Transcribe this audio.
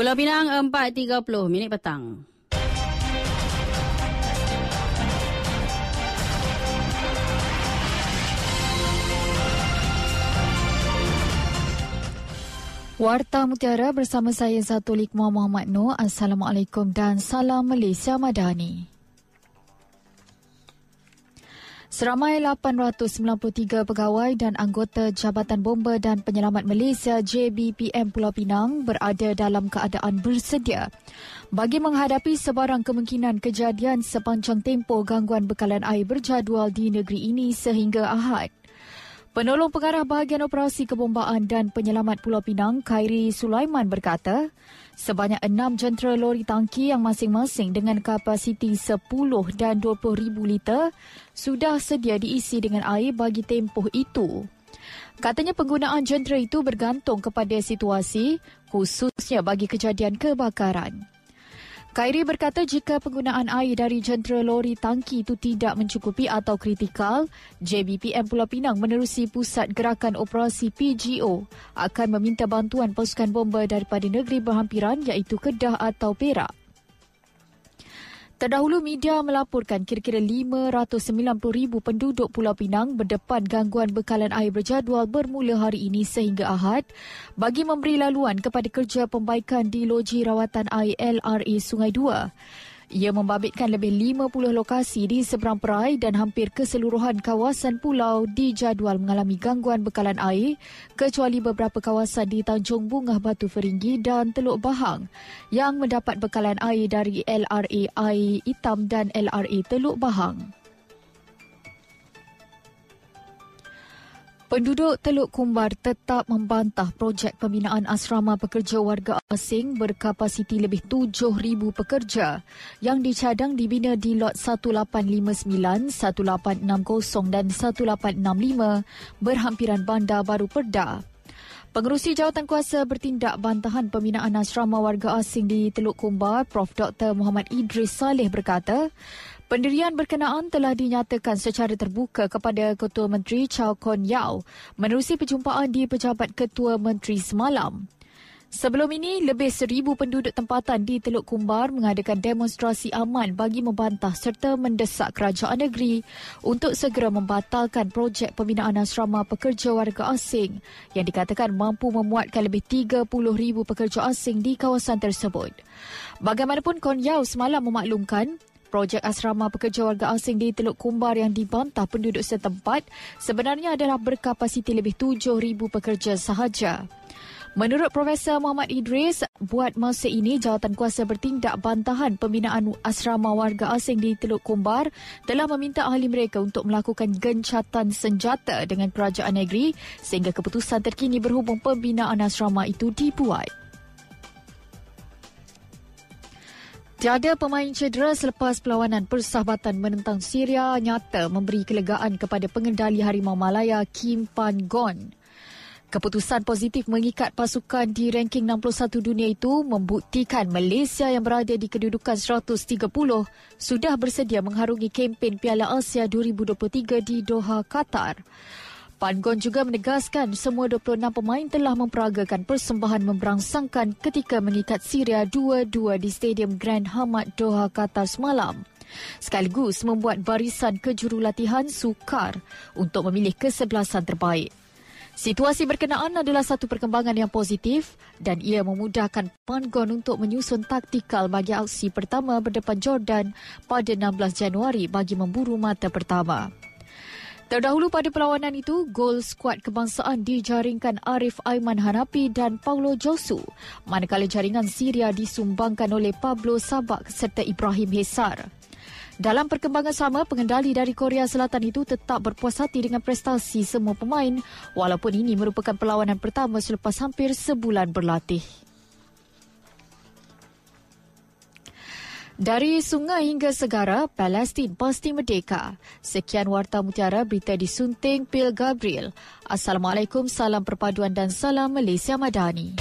Pulau Pinang 4.30 minit petang. Warta Mutiara bersama saya Zatu Likma Muhammad Noor. Assalamualaikum dan salam Malaysia Madani. Seramai 893 pegawai dan anggota Jabatan Bomba dan Penyelamat Malaysia JBPM Pulau Pinang berada dalam keadaan bersedia bagi menghadapi sebarang kemungkinan kejadian sepanjang tempoh gangguan bekalan air berjadual di negeri ini sehingga Ahad. Penolong Pengarah Bahagian Operasi Kebombaan dan Penyelamat Pulau Pinang, Khairi Sulaiman berkata, sebanyak enam jentera lori tangki yang masing-masing dengan kapasiti 10 dan 20 ribu liter sudah sedia diisi dengan air bagi tempoh itu. Katanya penggunaan jentera itu bergantung kepada situasi khususnya bagi kejadian kebakaran. Khairi berkata jika penggunaan air dari jentera lori tangki itu tidak mencukupi atau kritikal, JBPM Pulau Pinang menerusi Pusat Gerakan Operasi PGO akan meminta bantuan pasukan bomba daripada negeri berhampiran iaitu Kedah atau Perak. Terdahulu media melaporkan kira-kira 590 ribu penduduk Pulau Pinang berdepan gangguan bekalan air berjadual bermula hari ini sehingga Ahad bagi memberi laluan kepada kerja pembaikan di loji rawatan air LRA Sungai Dua. Ia membabitkan lebih 50 lokasi di seberang perai dan hampir keseluruhan kawasan pulau dijadual mengalami gangguan bekalan air kecuali beberapa kawasan di Tanjung Bungah Batu Feringgi dan Teluk Bahang yang mendapat bekalan air dari LRA Air Hitam dan LRA Teluk Bahang. Penduduk Teluk Kumbar tetap membantah projek pembinaan asrama pekerja warga asing berkapasiti lebih 7,000 pekerja yang dicadang dibina di lot 1859, 1860 dan 1865 berhampiran Bandar Baru Perda. Pengerusi Jawatan Kuasa Bertindak Bantahan Pembinaan Asrama Warga Asing di Teluk Kumbar, Prof. Dr. Muhammad Idris Saleh berkata, Pendirian berkenaan telah dinyatakan secara terbuka kepada Ketua Menteri Chow Kon Yao menerusi perjumpaan di Pejabat Ketua Menteri semalam. Sebelum ini, lebih seribu penduduk tempatan di Teluk Kumbar mengadakan demonstrasi aman bagi membantah serta mendesak kerajaan negeri untuk segera membatalkan projek pembinaan asrama pekerja warga asing yang dikatakan mampu memuatkan lebih 30,000 pekerja asing di kawasan tersebut. Bagaimanapun Kon Yao semalam memaklumkan Projek asrama pekerja warga asing di Teluk Kumbar yang dibantah penduduk setempat sebenarnya adalah berkapasiti lebih 7,000 pekerja sahaja. Menurut Profesor Muhammad Idris, buat masa ini jawatan kuasa bertindak bantahan pembinaan asrama warga asing di Teluk Kumbar telah meminta ahli mereka untuk melakukan gencatan senjata dengan kerajaan negeri sehingga keputusan terkini berhubung pembinaan asrama itu dibuat. Tiada pemain cedera selepas perlawanan persahabatan menentang Syria nyata memberi kelegaan kepada pengendali Harimau Malaya Kim Pan Gon. Keputusan positif mengikat pasukan di ranking 61 dunia itu membuktikan Malaysia yang berada di kedudukan 130 sudah bersedia mengharungi kempen Piala Asia 2023 di Doha, Qatar. Pangon juga menegaskan semua 26 pemain telah memperagakan persembahan memberangsangkan ketika mengikat Syria 2-2 di Stadium Grand Hamad Doha, Qatar semalam. Sekaligus membuat barisan kejurulatihan sukar untuk memilih kesebelasan terbaik. Situasi berkenaan adalah satu perkembangan yang positif dan ia memudahkan Pangon untuk menyusun taktikal bagi aksi pertama berdepan Jordan pada 16 Januari bagi memburu mata pertama. Terdahulu pada perlawanan itu, gol skuad kebangsaan dijaringkan Arif Aiman Hanapi dan Paulo Josu, manakala jaringan Syria disumbangkan oleh Pablo Sabak serta Ibrahim Hesar. Dalam perkembangan sama, pengendali dari Korea Selatan itu tetap berpuas hati dengan prestasi semua pemain walaupun ini merupakan perlawanan pertama selepas hampir sebulan berlatih. Dari sungai hingga segara, Palestin pasti merdeka. Sekian Warta Mutiara berita disunting Pil Gabriel. Assalamualaikum, salam perpaduan dan salam Malaysia Madani.